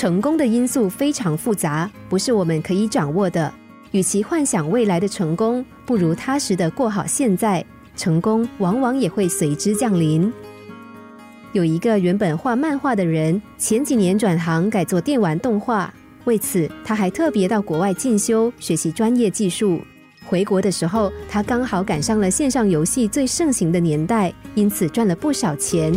成功的因素非常复杂，不是我们可以掌握的。与其幻想未来的成功，不如踏实的过好现在，成功往往也会随之降临。有一个原本画漫画的人，前几年转行改做电玩动画，为此他还特别到国外进修学习专业技术。回国的时候，他刚好赶上了线上游戏最盛行的年代，因此赚了不少钱。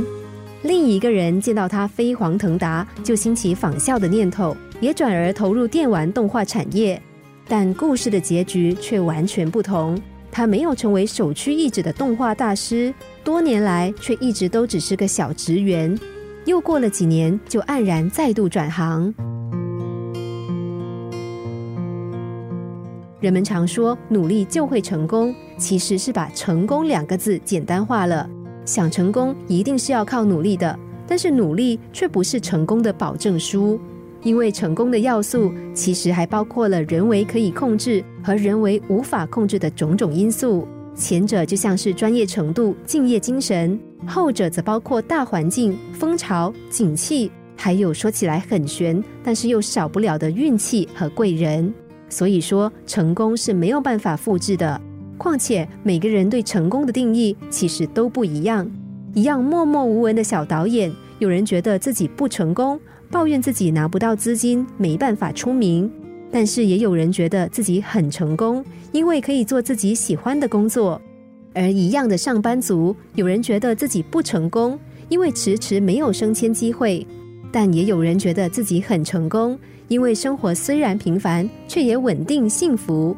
另一个人见到他飞黄腾达，就兴起仿效的念头，也转而投入电玩动画产业。但故事的结局却完全不同。他没有成为首屈一指的动画大师，多年来却一直都只是个小职员。又过了几年，就黯然再度转行。人们常说努力就会成功，其实是把“成功”两个字简单化了。想成功一定是要靠努力的，但是努力却不是成功的保证书，因为成功的要素其实还包括了人为可以控制和人为无法控制的种种因素。前者就像是专业程度、敬业精神，后者则包括大环境、风潮、景气，还有说起来很玄，但是又少不了的运气和贵人。所以说，成功是没有办法复制的。况且，每个人对成功的定义其实都不一样。一样默默无闻的小导演，有人觉得自己不成功，抱怨自己拿不到资金，没办法出名；但是也有人觉得自己很成功，因为可以做自己喜欢的工作。而一样的上班族，有人觉得自己不成功，因为迟迟没有升迁机会；但也有人觉得自己很成功。因为生活虽然平凡，却也稳定幸福。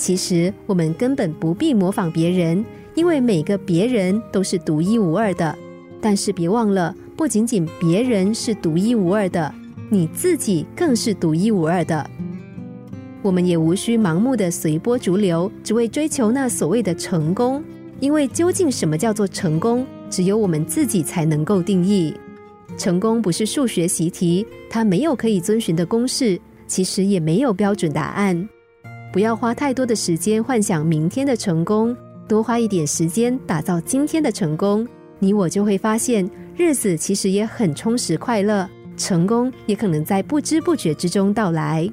其实我们根本不必模仿别人，因为每个别人都是独一无二的。但是别忘了，不仅仅别人是独一无二的，你自己更是独一无二的。我们也无需盲目的随波逐流，只为追求那所谓的成功。因为究竟什么叫做成功，只有我们自己才能够定义。成功不是数学习题，它没有可以遵循的公式，其实也没有标准答案。不要花太多的时间幻想明天的成功，多花一点时间打造今天的成功，你我就会发现日子其实也很充实快乐，成功也可能在不知不觉之中到来。